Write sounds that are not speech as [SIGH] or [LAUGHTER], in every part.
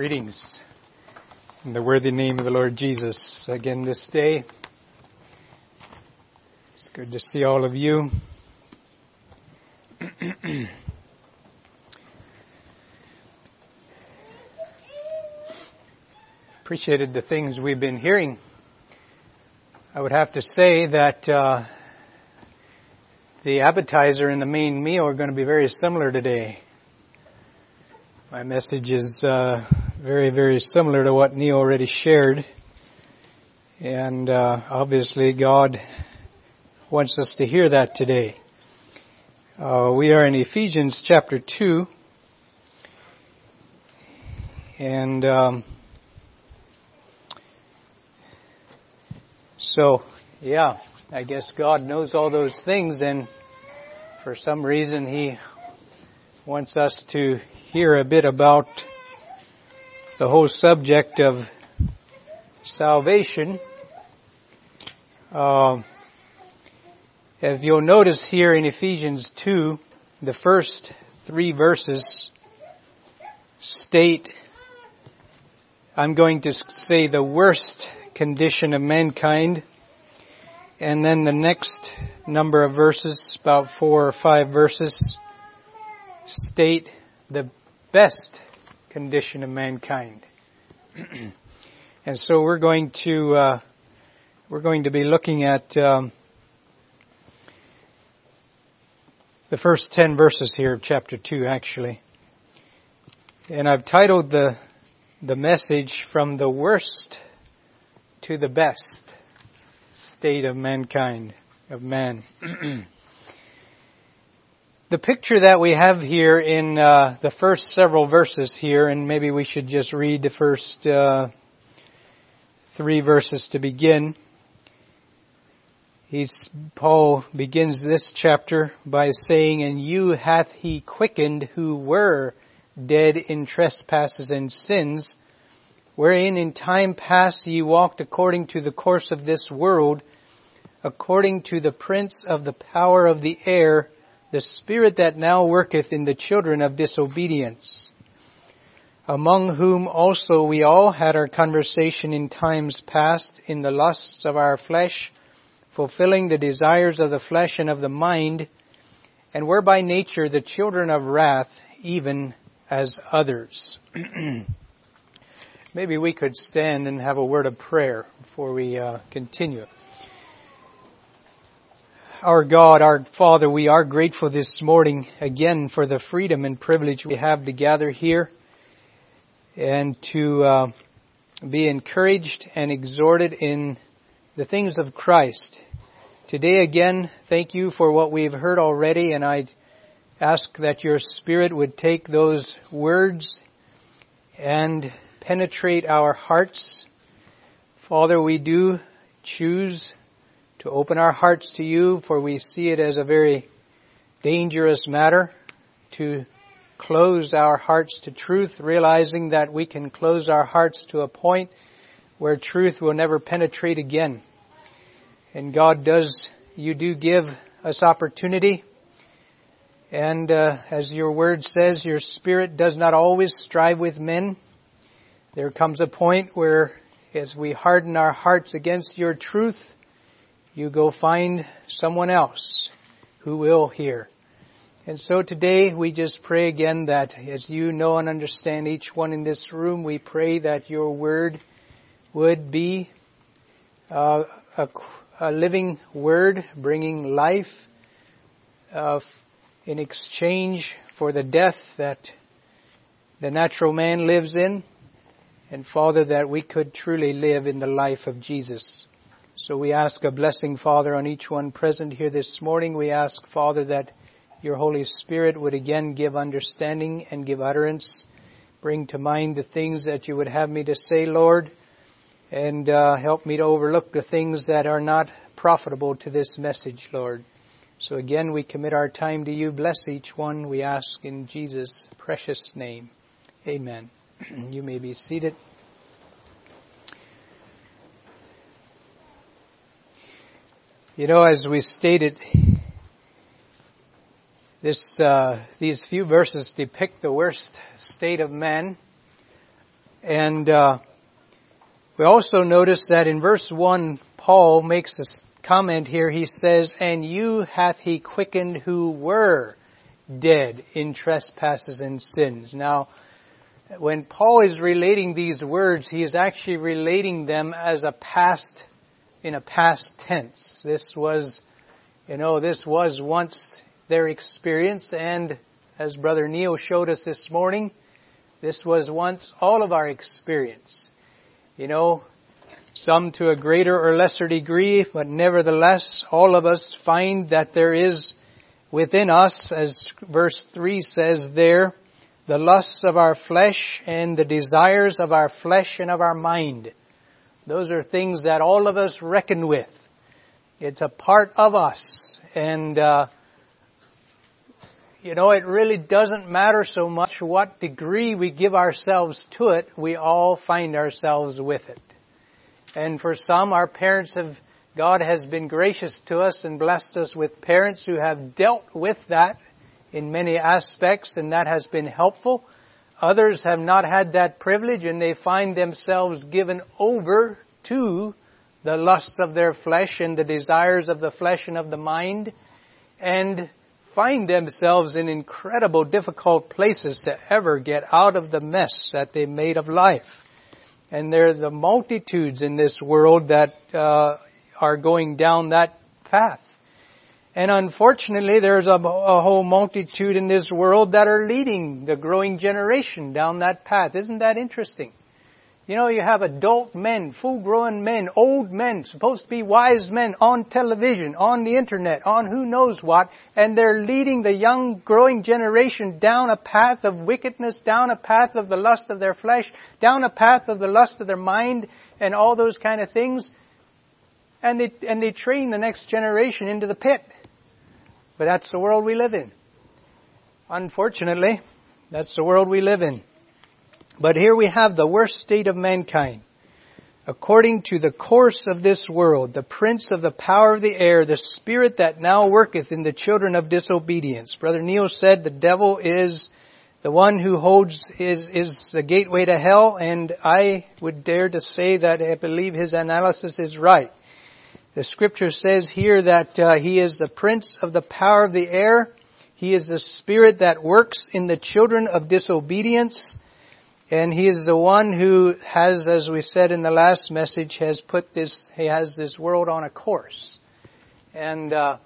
Greetings in the worthy name of the Lord Jesus again this day. It's good to see all of you. [CLEARS THROAT] Appreciated the things we've been hearing. I would have to say that uh, the appetizer and the main meal are going to be very similar today. My message is uh, very, very similar to what Neil already shared. And uh, obviously, God wants us to hear that today. Uh, we are in Ephesians chapter 2. And um, so, yeah, I guess God knows all those things, and for some reason, He wants us to hear a bit about the whole subject of salvation. Uh, if you'll notice here in Ephesians 2, the first three verses state, I'm going to say the worst condition of mankind. And then the next number of verses, about four or five verses, state the best condition of mankind. [CLEARS THROAT] and so we're going to uh, we're going to be looking at um, the first ten verses here of chapter two, actually. And I've titled the the message from the worst to the best state of mankind of man. [CLEARS THROAT] The picture that we have here in uh, the first several verses here, and maybe we should just read the first uh, three verses to begin. He's, Paul begins this chapter by saying, And you hath he quickened who were dead in trespasses and sins, wherein in time past ye walked according to the course of this world, according to the prince of the power of the air, the spirit that now worketh in the children of disobedience, among whom also we all had our conversation in times past in the lusts of our flesh, fulfilling the desires of the flesh and of the mind, and were by nature the children of wrath, even as others. [CLEARS THROAT] Maybe we could stand and have a word of prayer before we uh, continue. Our God, our Father, we are grateful this morning again for the freedom and privilege we have to gather here and to uh, be encouraged and exhorted in the things of Christ. Today again, thank you for what we've heard already and I ask that your Spirit would take those words and penetrate our hearts. Father, we do choose to open our hearts to you, for we see it as a very dangerous matter to close our hearts to truth, realizing that we can close our hearts to a point where truth will never penetrate again. And God does, you do give us opportunity. And uh, as your word says, your spirit does not always strive with men. There comes a point where, as we harden our hearts against your truth, you go find someone else who will hear. And so today we just pray again that as you know and understand each one in this room, we pray that your word would be uh, a, a, living word bringing life uh, in exchange for the death that the natural man lives in. And Father, that we could truly live in the life of Jesus. So we ask a blessing, Father, on each one present here this morning. We ask, Father, that your Holy Spirit would again give understanding and give utterance, bring to mind the things that you would have me to say, Lord, and uh, help me to overlook the things that are not profitable to this message, Lord. So again, we commit our time to you. Bless each one, we ask in Jesus' precious name. Amen. [CLEARS THROAT] you may be seated. You know, as we stated, this, uh, these few verses depict the worst state of man. And uh, we also notice that in verse 1, Paul makes a comment here. He says, And you hath he quickened who were dead in trespasses and sins. Now, when Paul is relating these words, he is actually relating them as a past, in a past tense. This was, you know, this was once their experience and as Brother Neil showed us this morning, this was once all of our experience. You know, some to a greater or lesser degree, but nevertheless, all of us find that there is within us, as verse 3 says there, the lusts of our flesh and the desires of our flesh and of our mind. Those are things that all of us reckon with. It's a part of us. And, uh, you know, it really doesn't matter so much what degree we give ourselves to it, we all find ourselves with it. And for some, our parents have, God has been gracious to us and blessed us with parents who have dealt with that in many aspects, and that has been helpful. Others have not had that privilege, and they find themselves given over to the lusts of their flesh and the desires of the flesh and of the mind, and find themselves in incredible difficult places to ever get out of the mess that they made of life. And there are the multitudes in this world that uh, are going down that path. And unfortunately, there's a, a, whole multitude in this world that are leading the growing generation down that path. Isn't that interesting? You know, you have adult men, full-grown men, old men, supposed to be wise men on television, on the internet, on who knows what, and they're leading the young growing generation down a path of wickedness, down a path of the lust of their flesh, down a path of the lust of their mind, and all those kind of things. And they, and they train the next generation into the pit. But that's the world we live in. Unfortunately, that's the world we live in. But here we have the worst state of mankind. According to the course of this world, the prince of the power of the air, the spirit that now worketh in the children of disobedience. Brother Neil said the devil is the one who holds is is the gateway to hell, and I would dare to say that I believe his analysis is right. The scripture says here that uh, he is the prince of the power of the air. He is the spirit that works in the children of disobedience. And he is the one who has, as we said in the last message, has put this, he has this world on a course. And, uh,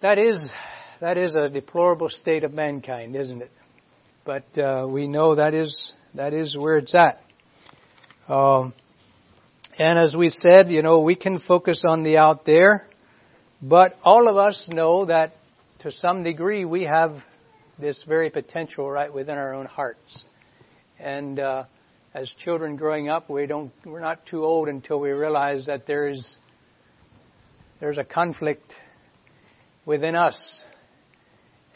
that is, that is a deplorable state of mankind, isn't it? But, uh, we know that is, that is where it's at. Um, and as we said, you know, we can focus on the out there, but all of us know that to some degree we have this very potential right within our own hearts. And uh, as children growing up, we don't, we're not too old until we realize that there is there's a conflict within us.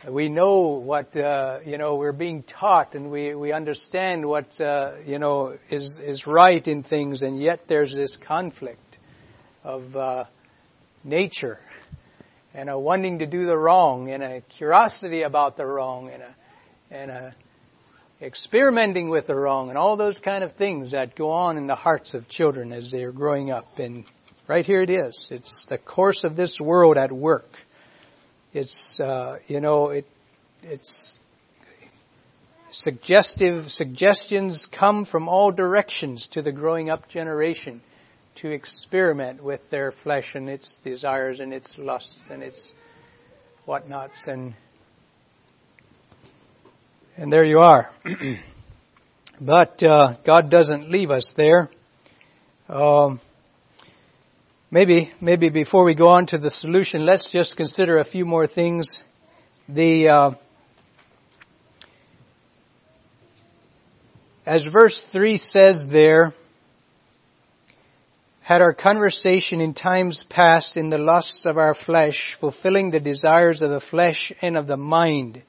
We know what uh, you know. We're being taught, and we we understand what uh, you know is is right in things, and yet there's this conflict of uh, nature, and a wanting to do the wrong, and a curiosity about the wrong, and a and a experimenting with the wrong, and all those kind of things that go on in the hearts of children as they are growing up. And right here it is. It's the course of this world at work. It's uh, you know it it's suggestive suggestions come from all directions to the growing up generation to experiment with their flesh and its desires and its lusts and its whatnots and and there you are. [CLEARS THROAT] but uh, God doesn't leave us there. Um, Maybe, maybe before we go on to the solution, let's just consider a few more things. The, uh, as verse 3 says there, had our conversation in times past in the lusts of our flesh, fulfilling the desires of the flesh and of the mind.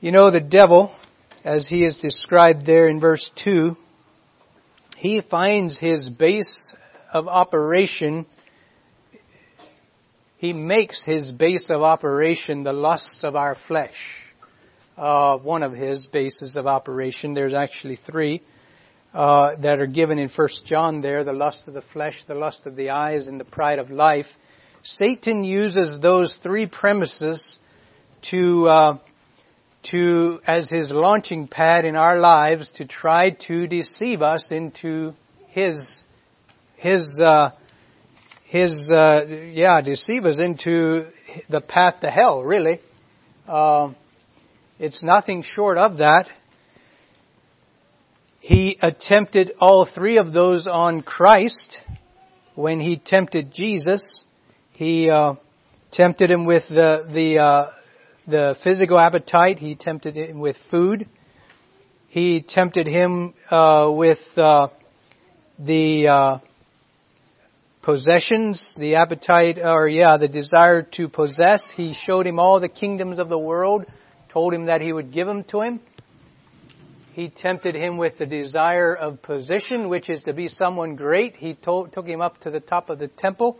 You know, the devil, as he is described there in verse 2, he finds his base of operation, he makes his base of operation the lusts of our flesh. uh, one of his bases of operation. There's actually three uh, that are given in First John. There, the lust of the flesh, the lust of the eyes, and the pride of life. Satan uses those three premises to uh, to as his launching pad in our lives to try to deceive us into his his uh, his uh, yeah deceive us into the path to hell. Really, uh, it's nothing short of that. He attempted all three of those on Christ when he tempted Jesus. He uh, tempted him with the the uh, the physical appetite. He tempted him with food. He tempted him uh, with uh, the uh, possessions, the appetite, or yeah, the desire to possess. He showed him all the kingdoms of the world, told him that he would give them to him. He tempted him with the desire of position, which is to be someone great. He told, took him up to the top of the temple,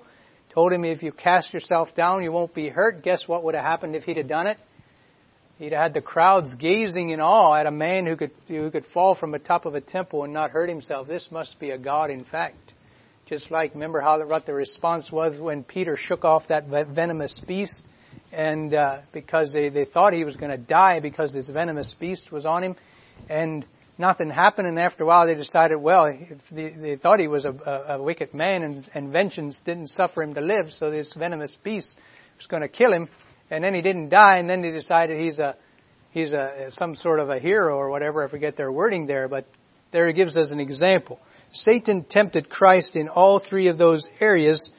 told him if you cast yourself down, you won't be hurt. Guess what would have happened if he'd have done it? He'd have had the crowds gazing in awe at a man who could, who could fall from the top of a temple and not hurt himself. This must be a God in fact. Just like, remember how what the response was when Peter shook off that venomous beast, and uh, because they, they thought he was going to die because this venomous beast was on him, and nothing happened. And after a while, they decided, well, they, they thought he was a, a, a wicked man, and, and vengeance didn't suffer him to live, so this venomous beast was going to kill him. And then he didn't die, and then they decided he's a he's a some sort of a hero or whatever. I forget their wording there, but there it gives us an example. Satan tempted Christ in all three of those areas,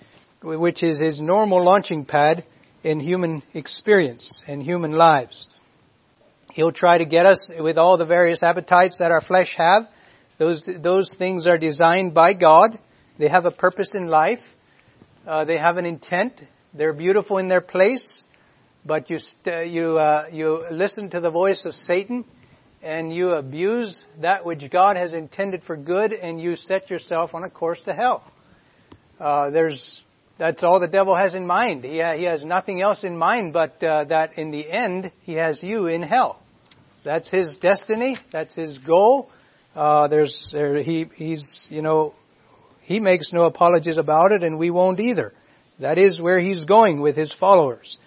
which is his normal launching pad in human experience and human lives. He'll try to get us with all the various appetites that our flesh have. Those, those things are designed by God. They have a purpose in life. Uh, they have an intent. They're beautiful in their place. But you, st- you, uh, you listen to the voice of Satan and you abuse that which God has intended for good, and you set yourself on a course to hell. Uh, there's that's all the devil has in mind. He, ha- he has nothing else in mind but uh, that in the end he has you in hell. That's his destiny. That's his goal. Uh, there's there, he he's you know he makes no apologies about it, and we won't either. That is where he's going with his followers.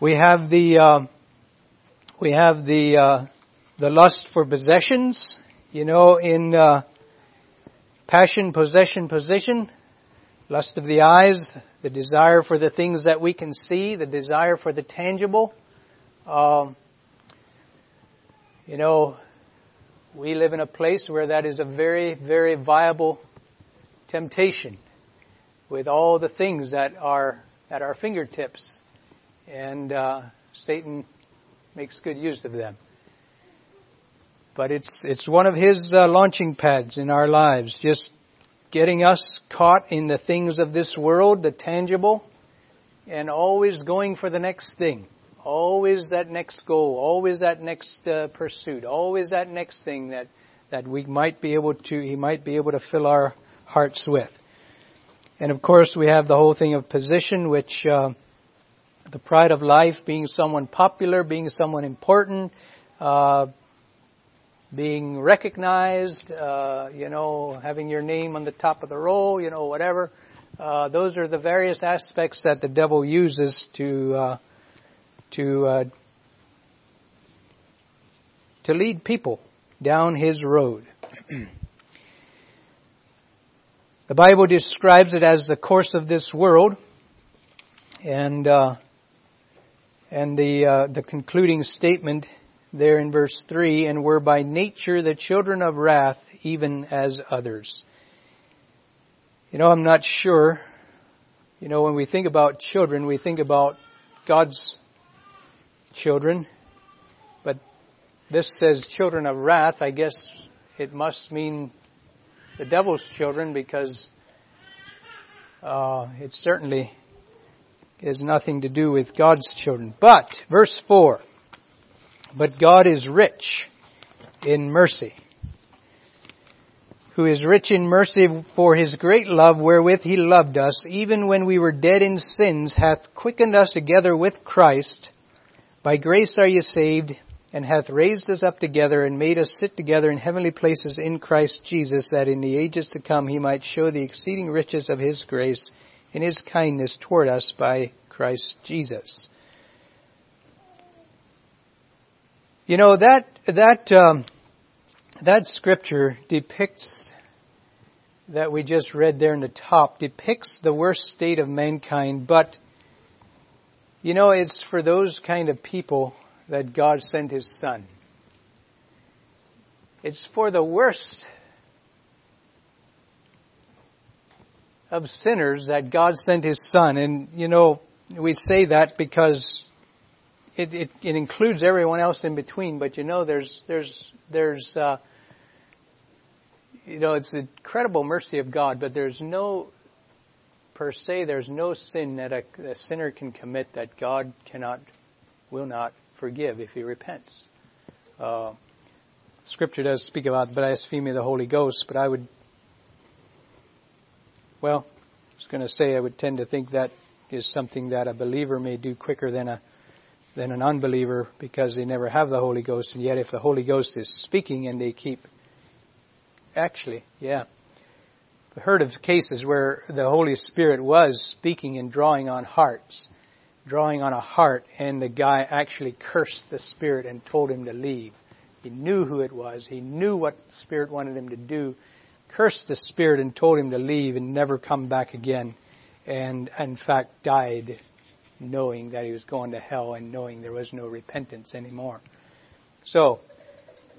We have the uh, we have the uh, the lust for possessions. You know, in uh, passion, possession, position, lust of the eyes, the desire for the things that we can see, the desire for the tangible. Um, you know, we live in a place where that is a very, very viable temptation with all the things that are at our fingertips and uh, Satan makes good use of them. But it's it's one of his uh, launching pads in our lives, just getting us caught in the things of this world, the tangible, and always going for the next thing, always that next goal, always that next uh, pursuit, always that next thing that that we might be able to he might be able to fill our hearts with. And of course, we have the whole thing of position, which uh, the pride of life, being someone popular, being someone important, uh, being recognized, uh, you know, having your name on the top of the roll, you know, whatever. Uh, those are the various aspects that the devil uses to uh, to uh, to lead people down his road. [CLEARS THROAT] the Bible describes it as the course of this world, and uh, and the, uh, the concluding statement there in verse 3 and were by nature the children of wrath, even as others. You know, I'm not sure. You know, when we think about children, we think about God's children. But this says children of wrath. I guess it must mean the devil's children because uh, it certainly has nothing to do with God's children. But, verse 4, but God is rich in mercy. who is rich in mercy for his great love wherewith he loved us, even when we were dead in sins, hath quickened us together with Christ. By grace are ye saved, and hath raised us up together, and made us sit together in heavenly places in Christ Jesus, that in the ages to come he might show the exceeding riches of his grace in his kindness toward us by Christ Jesus. You know that that um, that scripture depicts that we just read there in the top depicts the worst state of mankind, but you know it's for those kind of people that God sent His Son. It's for the worst of sinners that God sent His Son, and you know we say that because it, it, it includes everyone else in between, but you know, there's, there's, there's, uh, you know, it's the incredible mercy of God, but there's no, per se, there's no sin that a, a sinner can commit that God cannot, will not forgive if he repents. Uh, scripture does speak about blasphemy of the Holy Ghost, but I would, well, I was going to say I would tend to think that is something that a believer may do quicker than a than an unbeliever because they never have the Holy Ghost. And yet, if the Holy Ghost is speaking and they keep, actually, yeah, I've heard of cases where the Holy Spirit was speaking and drawing on hearts, drawing on a heart, and the guy actually cursed the Spirit and told him to leave. He knew who it was. He knew what the Spirit wanted him to do. Cursed the Spirit and told him to leave and never come back again. And in fact died knowing that he was going to hell and knowing there was no repentance anymore. So,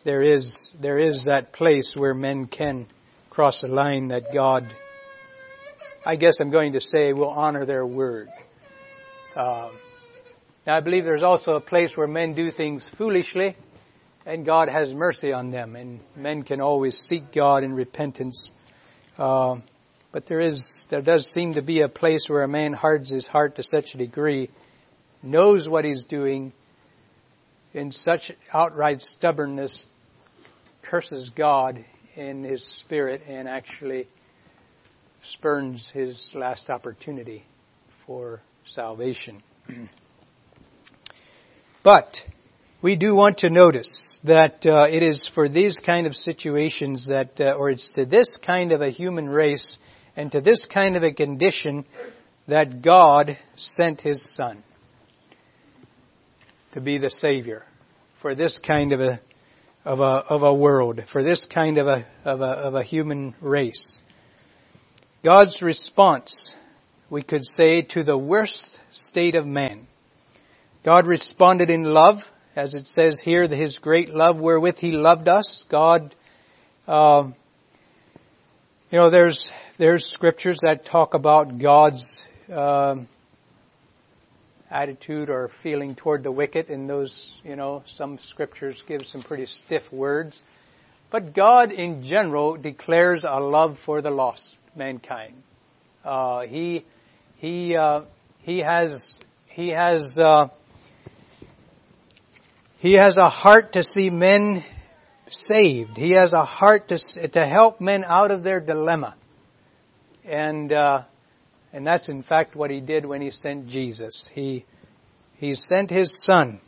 there is, there is that place where men can cross a line that God, I guess I'm going to say, will honor their word. Um, now I believe there's also a place where men do things foolishly and God has mercy on them and men can always seek God in repentance. Uh, but there is, there does seem to be a place where a man hardens his heart to such a degree, knows what he's doing, in such outright stubbornness, curses God in his spirit and actually spurns his last opportunity for salvation. [CLEARS THROAT] but we do want to notice that uh, it is for these kind of situations that, uh, or it's to this kind of a human race and to this kind of a condition that God sent His Son to be the Savior for this kind of a of a of a world, for this kind of a of a of a human race. God's response, we could say, to the worst state of man. God responded in love, as it says here, His great love wherewith He loved us. God uh, you know, there's there's scriptures that talk about God's um, attitude or feeling toward the wicked, and those, you know, some scriptures give some pretty stiff words. But God, in general, declares a love for the lost mankind. Uh, he he uh, he has he has uh, he has a heart to see men saved. He has a heart to, to help men out of their dilemma. And, uh, and that's in fact what he did when he sent Jesus. He, he sent his son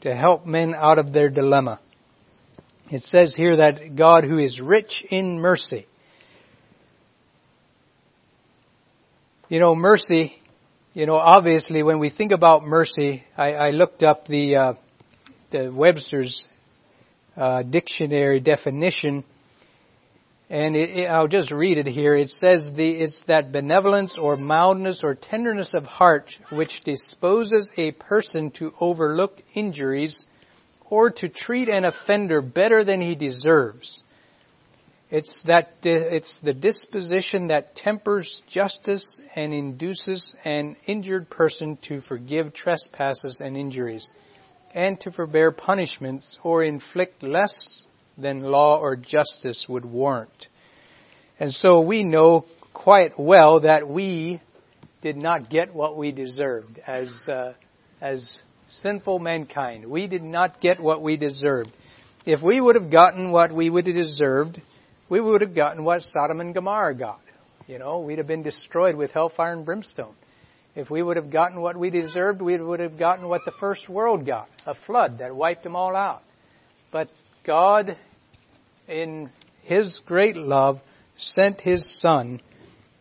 to help men out of their dilemma. It says here that God who is rich in mercy. You know, mercy, you know, obviously when we think about mercy, I, I looked up the, uh, the Webster's uh, dictionary definition, and it, it, I'll just read it here. It says the, it's that benevolence or mildness or tenderness of heart which disposes a person to overlook injuries or to treat an offender better than he deserves. It's that it's the disposition that tempers justice and induces an injured person to forgive trespasses and injuries and to forbear punishments or inflict less than law or justice would warrant. And so we know quite well that we did not get what we deserved as, uh, as sinful mankind. We did not get what we deserved. If we would have gotten what we would have deserved, we would have gotten what Sodom and Gomorrah got. You know, we'd have been destroyed with hellfire and brimstone. If we would have gotten what we deserved, we would have gotten what the first world got a flood that wiped them all out. But God, in His great love, sent His Son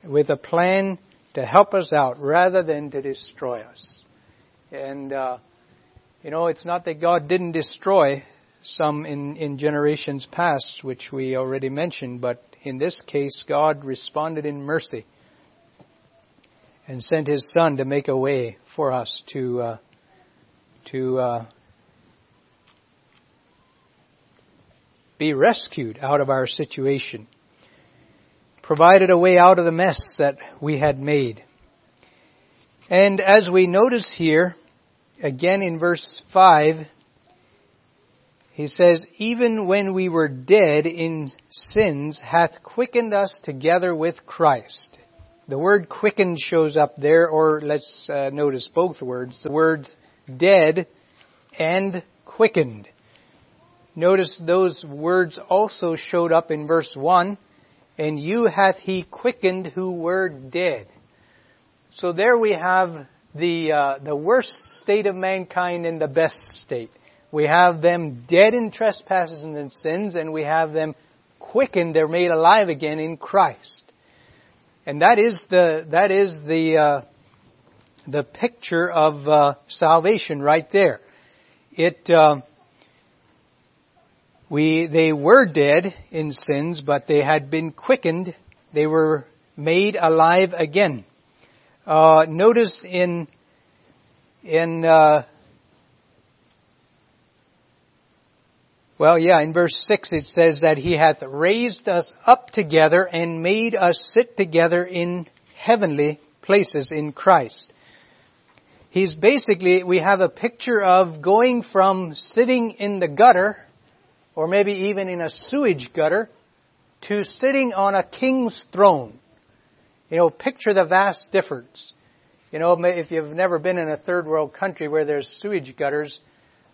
with a plan to help us out rather than to destroy us. And, uh, you know, it's not that God didn't destroy some in, in generations past, which we already mentioned, but in this case, God responded in mercy and sent His Son to make a way for us to uh, to uh, be rescued out of our situation, provided a way out of the mess that we had made. And as we notice here, again in verse 5, he says, Even when we were dead in sins, hath quickened us together with Christ. The word quickened shows up there, or let's uh, notice both words. The words dead and quickened. Notice those words also showed up in verse 1. And you hath he quickened who were dead. So there we have the, uh, the worst state of mankind and the best state. We have them dead in trespasses and in sins, and we have them quickened, they're made alive again in Christ. And that is the, that is the, uh, the picture of uh, salvation right there. It, uh, we, they were dead in sins, but they had been quickened. They were made alive again. Uh, notice in in Well, yeah, in verse 6 it says that He hath raised us up together and made us sit together in heavenly places in Christ. He's basically, we have a picture of going from sitting in the gutter, or maybe even in a sewage gutter, to sitting on a king's throne. You know, picture the vast difference. You know, if you've never been in a third world country where there's sewage gutters,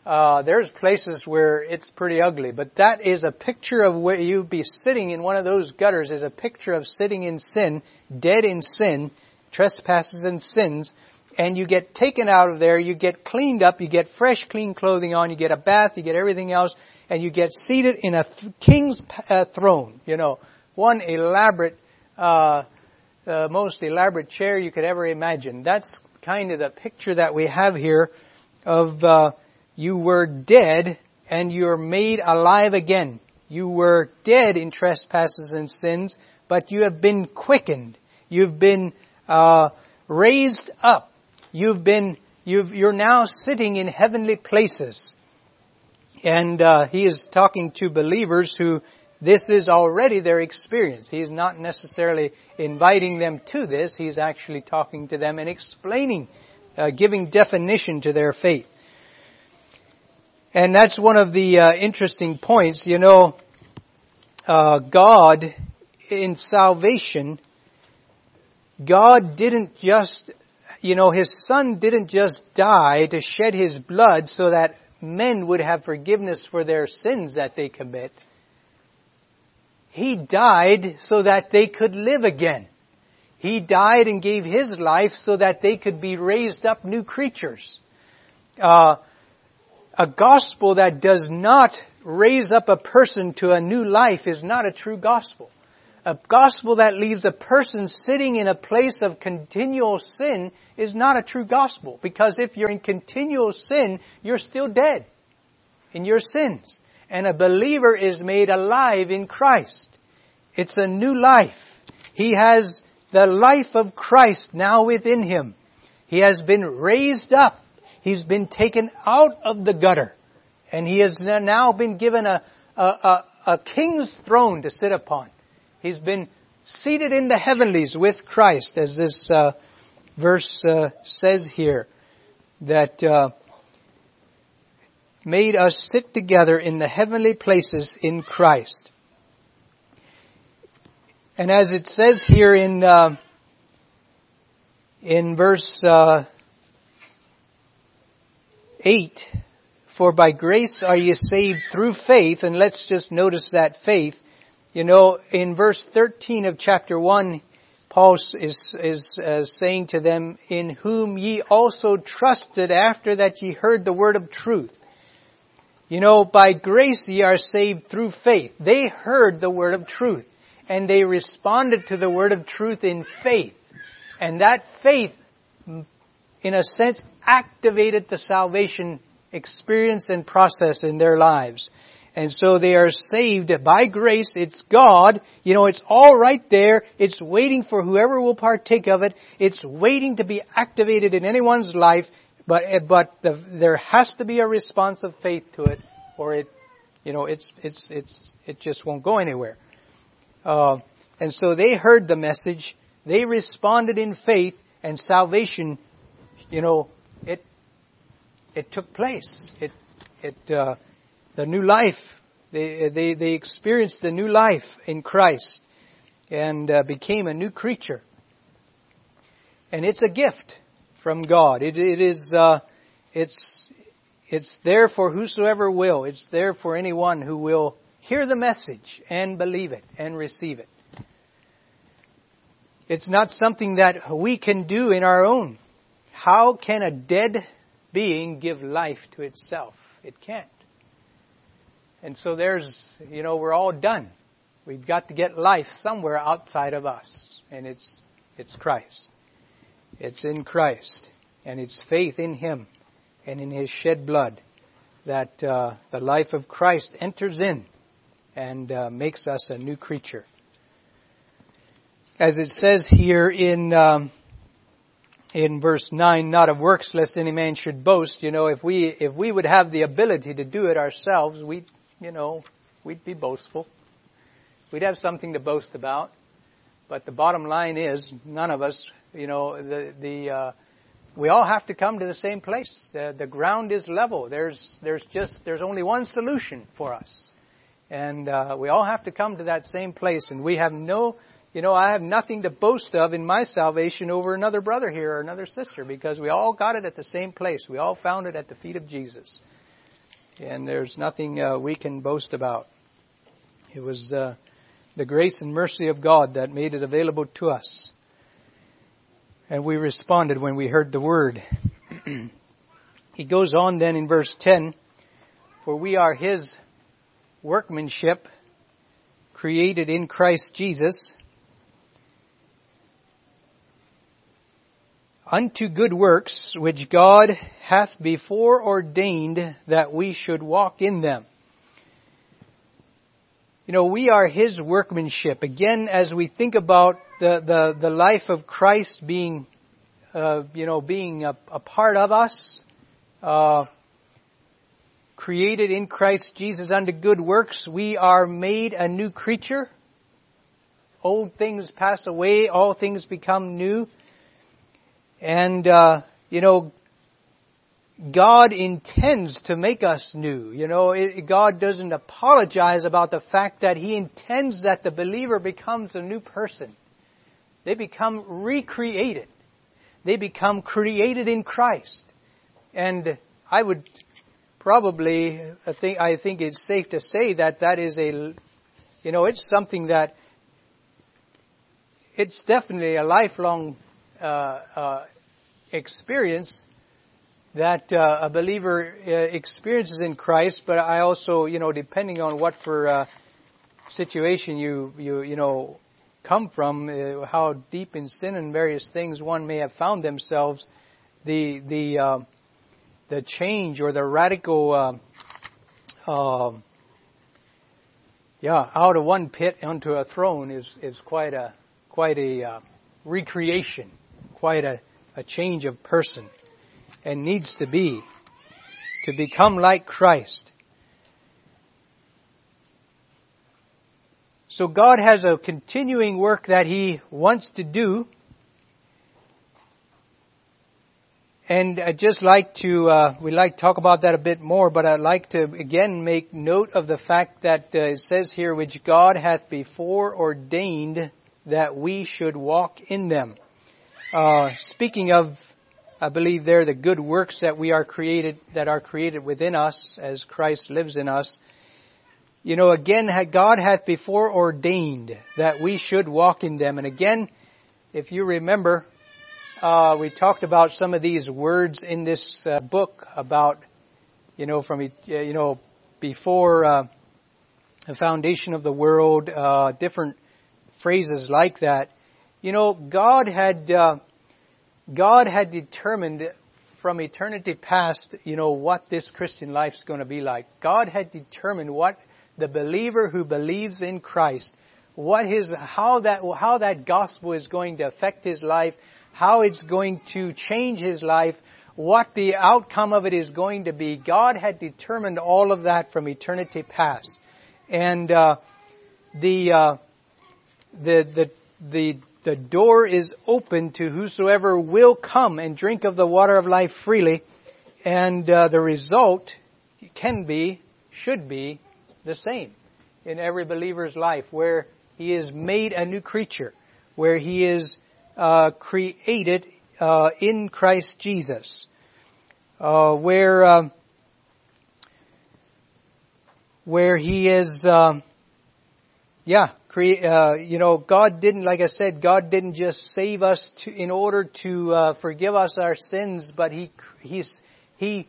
uh, there's places where it's pretty ugly, but that is a picture of where you'd be sitting in one of those gutters is a picture of sitting in sin, dead in sin, trespasses and sins, and you get taken out of there, you get cleaned up, you get fresh, clean clothing on, you get a bath, you get everything else, and you get seated in a th- king's uh, throne, you know, one elaborate, uh, uh, most elaborate chair you could ever imagine. That's kind of the picture that we have here of, uh, you were dead and you're made alive again. You were dead in trespasses and sins, but you have been quickened. You've been uh, raised up. You've been you are now sitting in heavenly places. And uh, he is talking to believers who this is already their experience. He is not necessarily inviting them to this. He's actually talking to them and explaining, uh, giving definition to their faith. And that's one of the uh, interesting points. You know, uh, God in salvation, God didn't just, you know, His Son didn't just die to shed His blood so that men would have forgiveness for their sins that they commit. He died so that they could live again. He died and gave His life so that they could be raised up new creatures. Uh, a gospel that does not raise up a person to a new life is not a true gospel. A gospel that leaves a person sitting in a place of continual sin is not a true gospel. Because if you're in continual sin, you're still dead in your sins. And a believer is made alive in Christ. It's a new life. He has the life of Christ now within him. He has been raised up He's been taken out of the gutter. And he has now been given a, a, a, a king's throne to sit upon. He's been seated in the heavenlies with Christ, as this uh, verse uh, says here, that uh, made us sit together in the heavenly places in Christ. And as it says here in uh, in verse uh, 8, for by grace are you saved through faith, and let's just notice that faith. You know, in verse 13 of chapter 1, Paul is, is uh, saying to them, in whom ye also trusted after that ye heard the word of truth. You know, by grace ye are saved through faith. They heard the word of truth and they responded to the word of truth in faith. And that faith, in a sense, activated the salvation experience and process in their lives. And so they are saved by grace. It's God. You know, it's all right there. It's waiting for whoever will partake of it. It's waiting to be activated in anyone's life. But, but the, there has to be a response of faith to it or it, you know, it's, it's, it's, it just won't go anywhere. Uh, and so they heard the message. They responded in faith and salvation, you know, it, it took place. It, it, uh, the new life. They, they, they experienced the new life in Christ and uh, became a new creature. And it's a gift from God. It, it is, uh, it's, it's there for whosoever will. It's there for anyone who will hear the message and believe it and receive it. It's not something that we can do in our own. How can a dead being give life to itself? It can't. And so there's, you know, we're all done. We've got to get life somewhere outside of us. And it's, it's Christ. It's in Christ. And it's faith in Him and in His shed blood that uh, the life of Christ enters in and uh, makes us a new creature. As it says here in um, in verse nine, not of works, lest any man should boast. You know, if we if we would have the ability to do it ourselves, we'd, you know, we'd be boastful. We'd have something to boast about. But the bottom line is, none of us, you know, the, the, uh, we all have to come to the same place. The, the ground is level. There's, there's just, there's only one solution for us. And, uh, we all have to come to that same place. And we have no, you know, I have nothing to boast of in my salvation over another brother here or another sister because we all got it at the same place. We all found it at the feet of Jesus and there's nothing uh, we can boast about. It was uh, the grace and mercy of God that made it available to us. And we responded when we heard the word. [CLEARS THROAT] he goes on then in verse 10 For we are his workmanship, created in Christ Jesus unto good works which God hath before ordained that we should walk in them. You know, we are His workmanship. Again, as we think about the, the, the life of Christ being, uh, you know, being a, a part of us, uh, created in Christ Jesus unto good works, we are made a new creature. Old things pass away, all things become new. And, uh, you know, God intends to make us new. You know, it, God doesn't apologize about the fact that He intends that the believer becomes a new person. They become recreated. They become created in Christ. And I would probably, think, I think it's safe to say that that is a, you know, it's something that, it's definitely a lifelong experience that uh, a believer uh, experiences in Christ, but I also, you know, depending on what for uh, situation you you you know come from, uh, how deep in sin and various things one may have found themselves, the the uh, the change or the radical, uh, yeah, out of one pit onto a throne is is quite a quite a recreation, quite a a change of person and needs to be to become like Christ. So God has a continuing work that He wants to do. And I'd just like to, uh, we'd like to talk about that a bit more, but I'd like to again make note of the fact that uh, it says here, which God hath before ordained that we should walk in them. Uh, speaking of I believe they're the good works that we are created, that are created within us as Christ lives in us. you know, again, God hath before ordained that we should walk in them. And again, if you remember, uh, we talked about some of these words in this uh, book about, you know, from, you know, before uh, the foundation of the world, uh, different phrases like that. You know, God had, uh, God had determined from eternity past, you know, what this Christian life is going to be like. God had determined what the believer who believes in Christ, what his, how that, how that gospel is going to affect his life, how it's going to change his life, what the outcome of it is going to be. God had determined all of that from eternity past. And, uh, the, uh, the, the, the, the door is open to whosoever will come and drink of the water of life freely. And, uh, the result can be, should be, the same in every believer's life, where he is made a new creature, where he is uh, created uh, in Christ Jesus, uh, where um, where he is, um, yeah, create. Uh, you know, God didn't, like I said, God didn't just save us to, in order to uh, forgive us our sins, but he he's he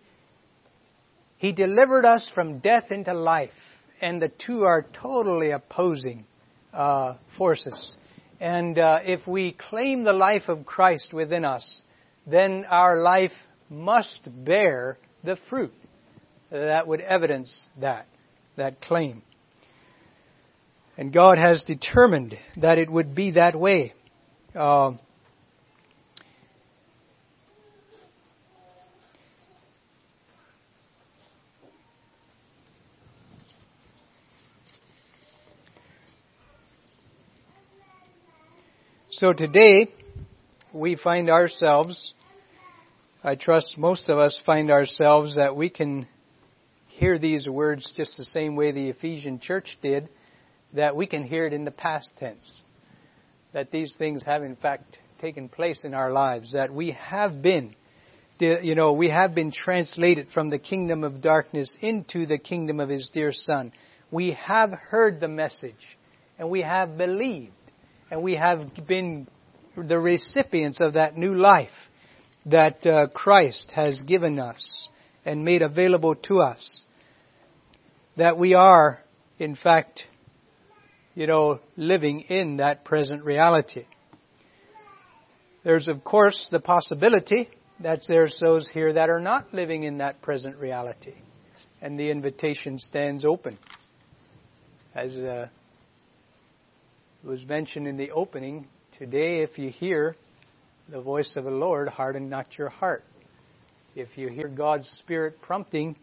he delivered us from death into life and the two are totally opposing uh, forces. And uh, if we claim the life of Christ within us, then our life must bear the fruit that would evidence that, that claim. And God has determined that it would be that way. Uh, So today, we find ourselves, I trust most of us find ourselves that we can hear these words just the same way the Ephesian church did, that we can hear it in the past tense. That these things have in fact taken place in our lives, that we have been, you know, we have been translated from the kingdom of darkness into the kingdom of His dear Son. We have heard the message and we have believed and we have been the recipients of that new life that uh, Christ has given us and made available to us. That we are, in fact, you know, living in that present reality. There's, of course, the possibility that there's those here that are not living in that present reality. And the invitation stands open. As uh, was mentioned in the opening, today if you hear the voice of the Lord, harden not your heart. If you hear God's Spirit prompting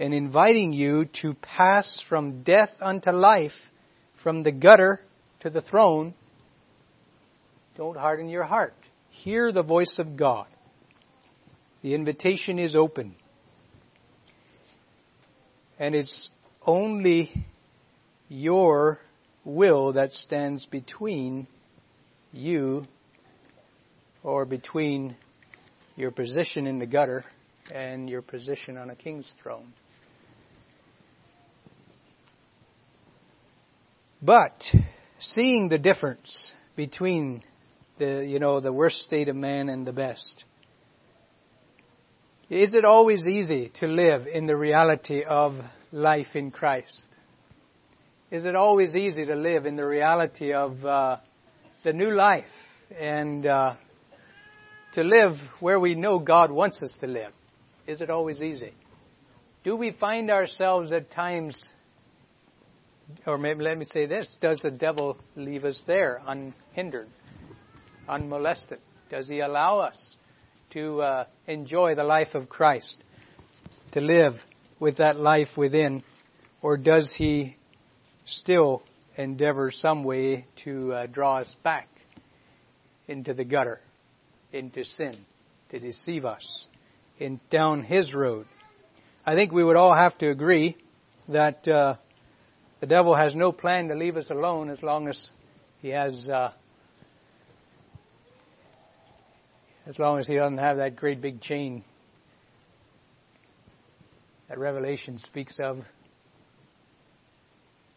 and inviting you to pass from death unto life, from the gutter to the throne, don't harden your heart. Hear the voice of God. The invitation is open. And it's only your will that stands between you or between your position in the gutter and your position on a king's throne. But seeing the difference between the you know the worst state of man and the best. Is it always easy to live in the reality of life in Christ? is it always easy to live in the reality of uh, the new life and uh, to live where we know God wants us to live? Is it always easy? Do we find ourselves at times, or maybe let me say this, does the devil leave us there unhindered, unmolested? Does he allow us to uh, enjoy the life of Christ, to live with that life within, or does he still endeavor some way to uh, draw us back into the gutter, into sin, to deceive us, in down his road. I think we would all have to agree that uh, the devil has no plan to leave us alone as long as he has, uh, as long as he doesn't have that great big chain that Revelation speaks of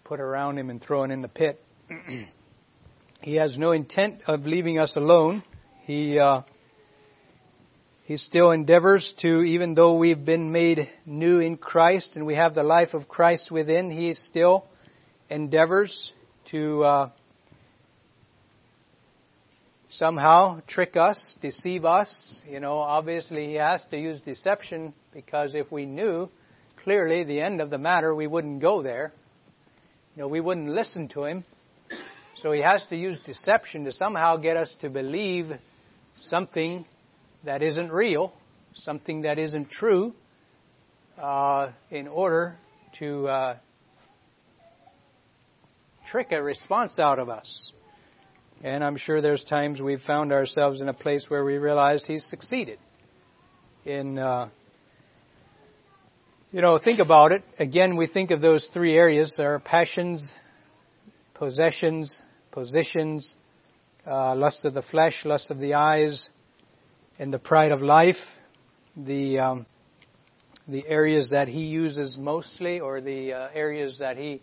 put around him and thrown in the pit. [CLEARS THROAT] he has no intent of leaving us alone. He uh, he still endeavors to, even though we've been made new in Christ and we have the life of Christ within, he still endeavors to uh, somehow trick us, deceive us. You know, obviously he has to use deception because if we knew clearly the end of the matter, we wouldn't go there. You know, we wouldn't listen to him. So he has to use deception to somehow get us to believe something that isn't real, something that isn't true, uh, in order to uh, trick a response out of us. And I'm sure there's times we've found ourselves in a place where we realize he's succeeded in. Uh, you know, think about it. Again, we think of those three areas: our passions, possessions, positions, uh, lust of the flesh, lust of the eyes, and the pride of life. The um, the areas that he uses mostly, or the uh, areas that he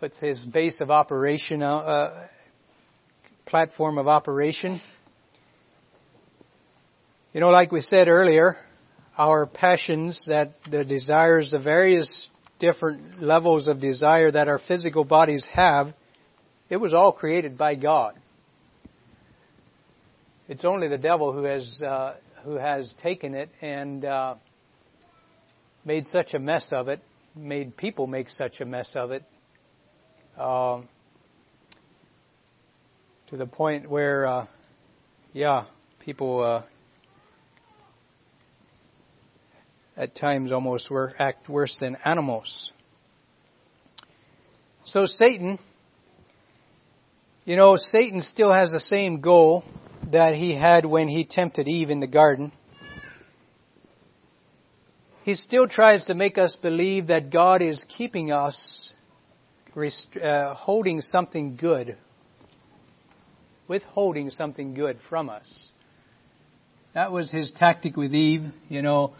puts his base of operation, uh, platform of operation. You know, like we said earlier, our passions, that the desires, the various different levels of desire that our physical bodies have, it was all created by God. It's only the devil who has uh, who has taken it and uh, made such a mess of it, made people make such a mess of it, uh, to the point where, uh, yeah, people uh, at times almost were, act worse than animals. So Satan, you know, Satan still has the same goal that he had when he tempted Eve in the garden. He still tries to make us believe that God is keeping us, uh, holding something good, withholding something good from us. That was his tactic with Eve. You know,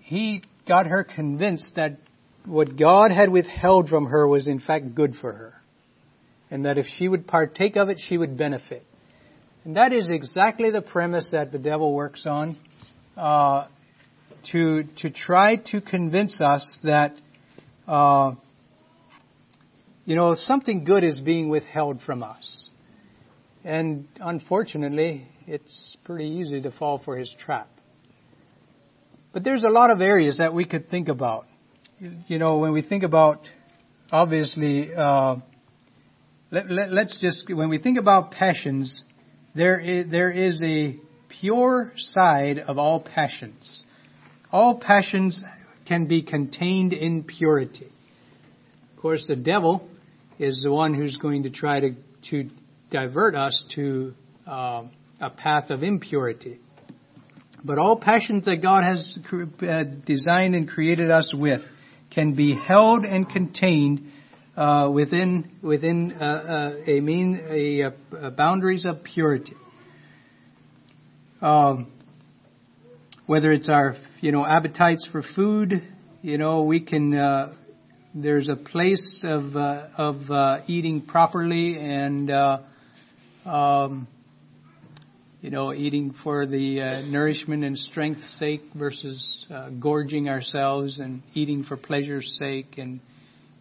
he got her convinced that what God had withheld from her was in fact good for her. And that if she would partake of it, she would benefit. And that is exactly the premise that the devil works on, uh, to to try to convince us that, uh, you know, something good is being withheld from us. And unfortunately, it's pretty easy to fall for his trap. But there's a lot of areas that we could think about. You know, when we think about, obviously, uh, let, let, just, when we think about passions, there is, there is a pure side of all passions. All passions can be contained in purity. Of course, the devil is the one who's going to try to, to divert us to uh, a path of impurity. But all passions that God has uh, designed and created us with can be held and contained uh, within within uh, uh, a mean a, a, boundaries of purity. Um, whether it's our you know appetites for food, you know we can. Uh, there's a place of uh, of uh, eating properly and um, you know, eating for the uh, nourishment and strength's sake versus uh, gorging ourselves and eating for pleasure's sake and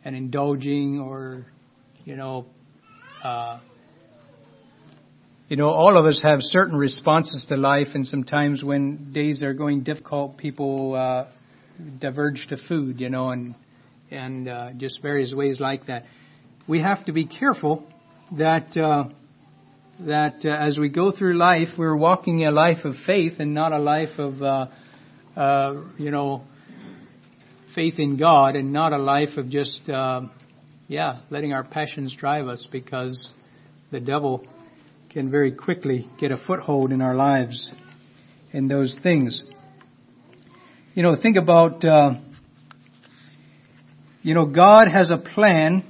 and indulging or, you know, uh, you know, all of us have certain responses to life, and sometimes when days are going difficult, people uh, diverge to food, you know, and and uh, just various ways like that. We have to be careful that uh, that uh, as we go through life, we're walking a life of faith and not a life of, uh, uh, you know, faith in God and not a life of just, uh, yeah, letting our passions drive us because the devil can very quickly get a foothold in our lives in those things. You know, think about, uh, you know, God has a plan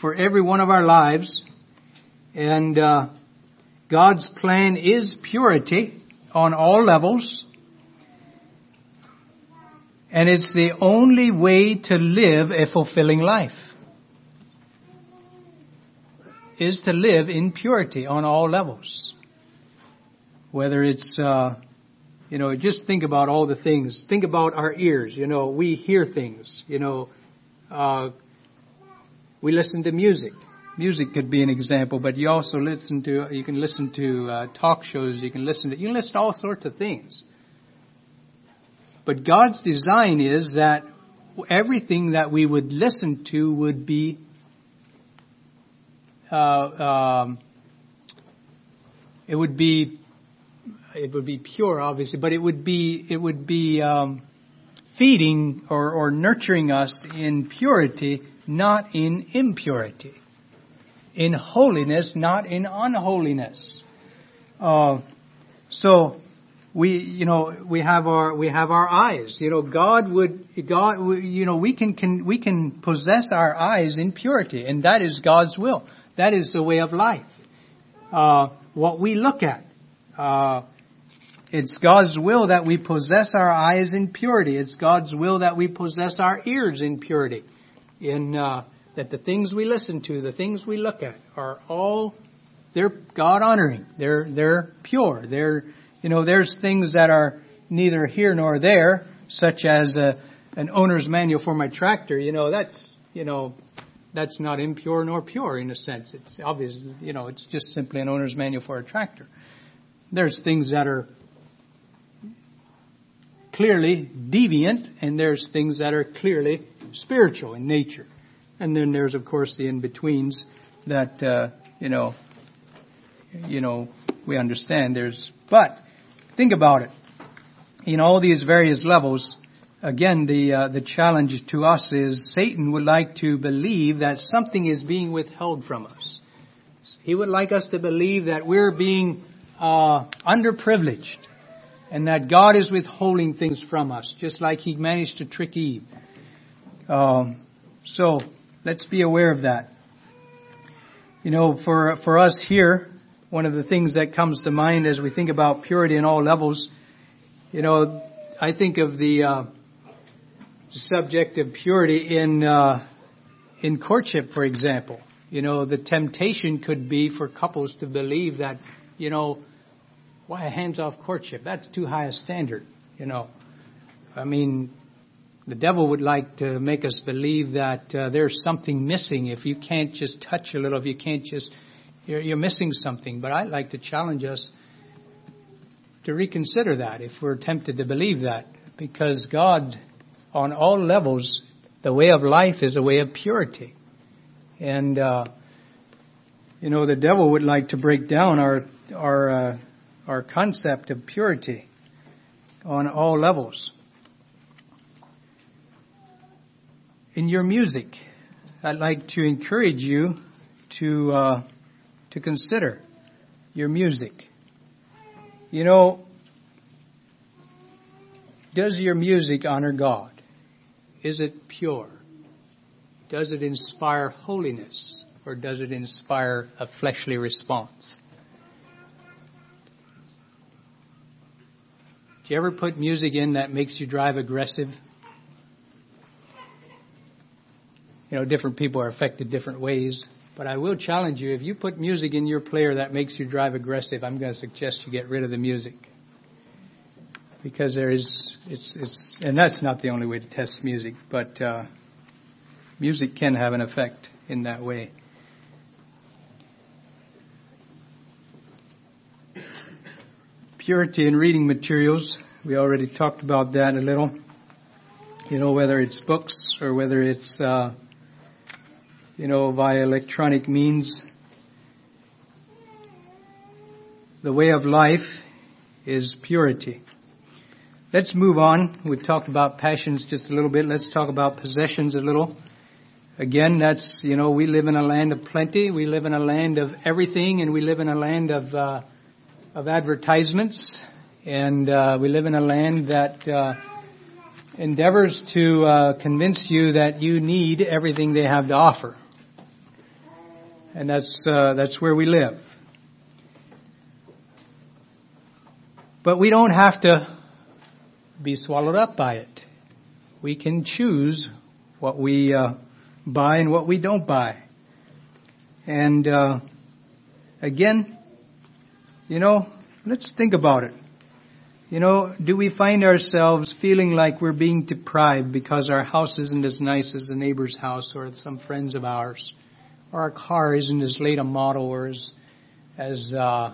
for every one of our lives, and uh, God's plan is purity on all levels. And it's the only way to live a fulfilling life. is to live in purity on all levels. Whether it's, uh, you know, just think about all the things. Think about our ears. You know, we hear things. You know, uh, we listen to music. Music could be an example, but you also listen to, you can listen to uh, talk shows. You can listen to, you can listen to all sorts of things. But God's design is that everything that we would listen to would be uh, um, it would be it would be pure, obviously, but it would be it would be um, feeding or, or nurturing us in purity, not in impurity, in holiness, not in unholiness. Uh, so we you know we have our we have our eyes. You know god would god you know we can, can we can possess our eyes in purity and that is god's will. That is the way of life. Uh, what we look at uh, it's god's will that we possess our eyes in purity it's god's will that we possess our ears in purity in uh, that the things we listen to the things we look at are all they're god honoring they're they're pure they're you know, there's things that are neither here nor there, such as a, an owner's manual for my tractor. You know, that's, you know, that's not impure nor pure in a sense. It's obvious, you know, it's just simply an owner's manual for a tractor. There's things that are clearly deviant, and there's things that are clearly spiritual in nature. And then there's, of course, the in-betweens that, uh, you know, you know, we understand. There's, but Think about it. In all these various levels, again, the uh, the challenge to us is Satan would like to believe that something is being withheld from us. He would like us to believe that we're being uh, underprivileged and that God is withholding things from us, just like he managed to trick Eve. Um, so let's be aware of that. You know, for for us here, one of the things that comes to mind as we think about purity in all levels, you know, I think of the uh, subject of purity in uh, in courtship, for example. You know, the temptation could be for couples to believe that, you know, why a hands-off courtship? That's too high a standard. You know, I mean, the devil would like to make us believe that uh, there's something missing if you can't just touch a little, if you can't just you're, you're missing something. But I'd like to challenge us to reconsider that if we're tempted to believe that. Because God, on all levels, the way of life is a way of purity. And, uh, you know, the devil would like to break down our, our, uh, our concept of purity on all levels. In your music, I'd like to encourage you to uh, to consider your music. You know, does your music honor God? Is it pure? Does it inspire holiness? Or does it inspire a fleshly response? Do you ever put music in that makes you drive aggressive? You know, different people are affected different ways. But I will challenge you if you put music in your player that makes you drive aggressive, I'm going to suggest you get rid of the music. Because there is, it's, it's, and that's not the only way to test music, but uh, music can have an effect in that way. Purity in reading materials, we already talked about that a little. You know, whether it's books or whether it's uh, you know, via electronic means. The way of life is purity. Let's move on. We've talked about passions just a little bit. Let's talk about possessions a little. Again, that's, you know, we live in a land of plenty. We live in a land of everything and we live in a land of, uh, of advertisements. And, uh, we live in a land that, uh, endeavors to, uh, convince you that you need everything they have to offer and that's uh, that's where we live. But we don't have to be swallowed up by it. We can choose what we uh, buy and what we don't buy. And uh, again, you know, let's think about it. You know, do we find ourselves feeling like we're being deprived because our house isn't as nice as a neighbor's house or some friends of ours, or our car isn't as late a model or as as uh,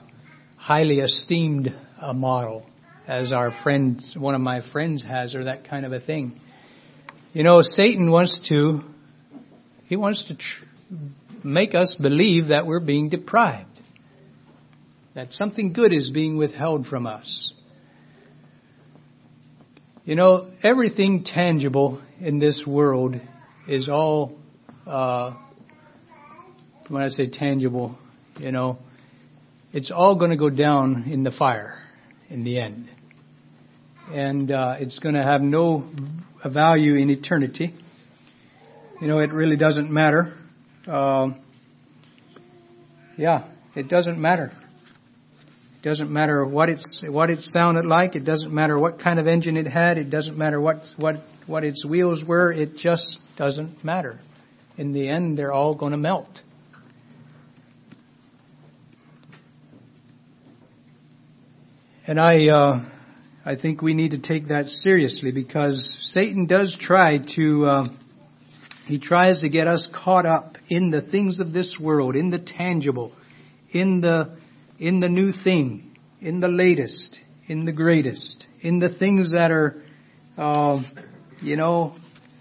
highly esteemed a model as our friends, one of my friends has, or that kind of a thing? You know, Satan wants to, he wants to tr- make us believe that we're being deprived that something good is being withheld from us. You know, everything tangible in this world is all, uh, when I say tangible, you know, it's all going to go down in the fire in the end. And uh, it's going to have no value in eternity. You know, it really doesn't matter. Uh, yeah, it doesn't matter. Doesn't matter what it's what it sounded like. It doesn't matter what kind of engine it had. It doesn't matter what what what its wheels were. It just doesn't matter. In the end, they're all going to melt. And I uh, I think we need to take that seriously because Satan does try to. Uh, he tries to get us caught up in the things of this world, in the tangible, in the in the new thing, in the latest, in the greatest, in the things that are, uh, you know,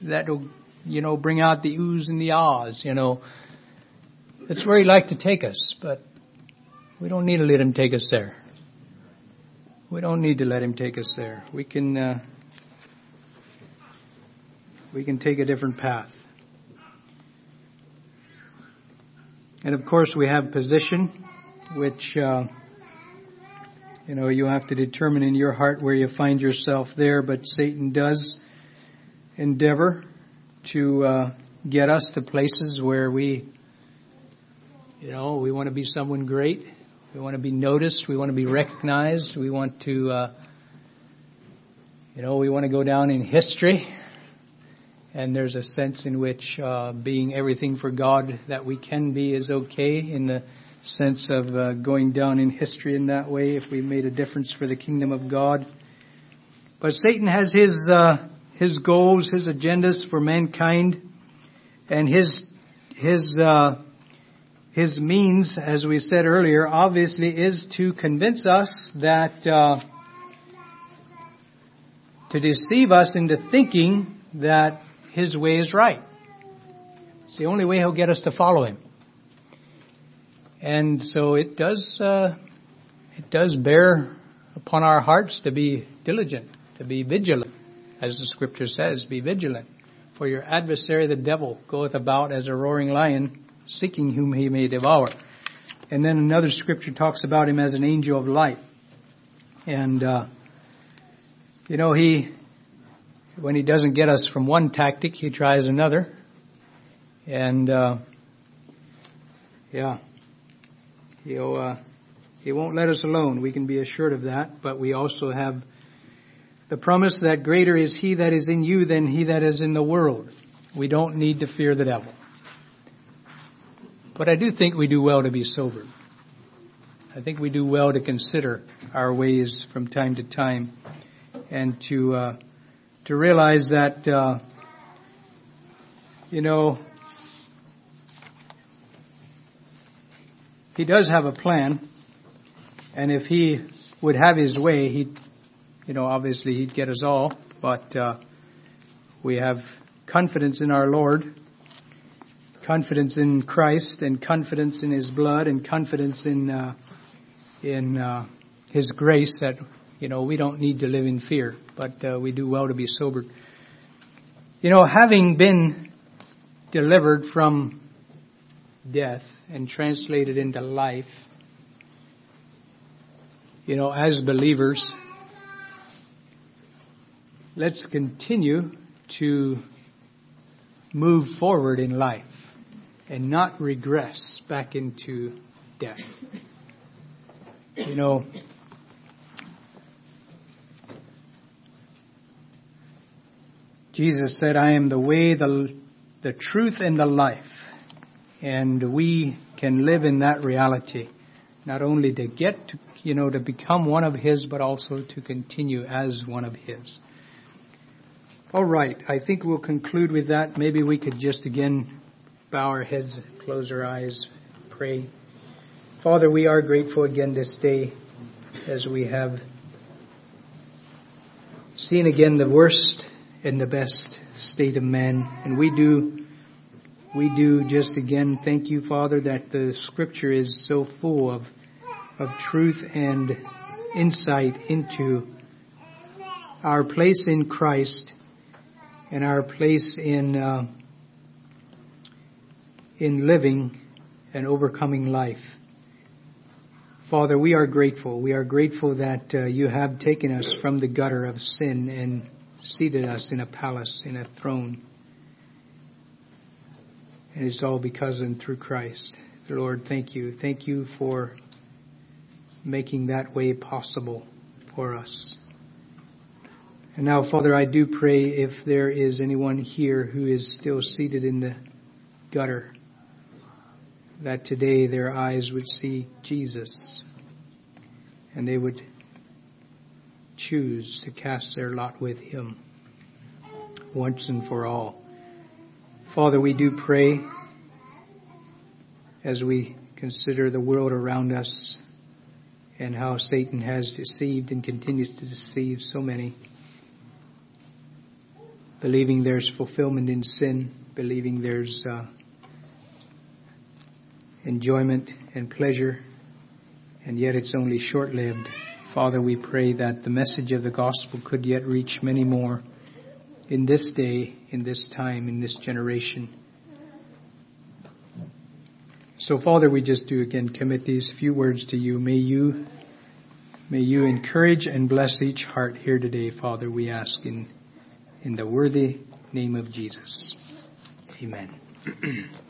that will, you know, bring out the oohs and the ahs, you know. That's where he'd like to take us, but we don't need to let him take us there. We don't need to let him take us there. We can, uh, we can take a different path. And of course, we have position which uh, you know you have to determine in your heart where you find yourself there. But Satan does endeavor to uh, get us to places where we, you know, we want to be someone great. We want to be noticed. We want to be recognized. We want to, uh, you know, we want to go down in history. And there's a sense in which uh, being everything for God that we can be is okay in the sense of uh, going down in history in that way if we made a difference for the kingdom of God. But Satan has his uh, his goals, his agendas for mankind, and his his uh, his means, as we said earlier, obviously is to convince us that uh, to deceive us into thinking that his way is right. It's the only way he'll get us to follow him. And so it does, uh, it does bear upon our hearts to be diligent, to be vigilant. As the scripture says, be vigilant. For your adversary, the devil, goeth about as a roaring lion, seeking whom he may devour. And then another scripture talks about him as an angel of light. And, uh, you know, he, when he doesn't get us from one tactic, he tries another. And, uh, yeah. He'll, uh, he won't let us alone. We can be assured of that. But we also have the promise that greater is he that is in you than he that is in the world. We don't need to fear the devil. But I do think we do well to be sober. I think we do well to consider our ways from time to time and to uh, to realize that uh, you know he does have a plan, and if he would have his way, he'd, you know, obviously he'd get us all. But uh, we have confidence in our Lord, confidence in Christ, and confidence in His blood, and confidence in uh, in uh, His grace that you know we don't need to live in fear, but uh, we do well to be sobered. You know, having been delivered from death and translated into life, you know, as believers, let's continue to move forward in life and not regress back into death. You know, Jesus said, I am the way, the, the truth, and the life. And we can live in that reality, not only to get to, you know, to become one of His, but also to continue as one of His. All right, I think we'll conclude with that. Maybe we could just again bow our heads, close our eyes, pray. Father, we are grateful again this day as we have seen again the worst and the best state of man. And we do, we do just again thank you, Father, that the scripture is so full of, of truth and insight into our place in Christ and our place in, uh, in living and overcoming life. Father, we are grateful. We are grateful that uh, you have taken us from the gutter of sin and seated us in a palace, in a throne. And it's all because and through Christ. Lord, thank you. Thank you for making that way possible for us. And now, Father, I do pray if there is anyone here who is still seated in the gutter, that today their eyes would see Jesus and they would choose to cast their lot with Him once and for all. Father, we do pray as we consider the world around us and how Satan has deceived and continues to deceive so many, believing there's fulfillment in sin, believing there's uh, enjoyment and pleasure, and yet it's only short lived. Father, we pray that the message of the gospel could yet reach many more in this day, in this time, in this generation. So Father, we just do again commit these few words to you. May you, may you encourage and bless each heart here today, Father, we ask in, in the worthy name of Jesus. Amen. [CLEARS THROAT]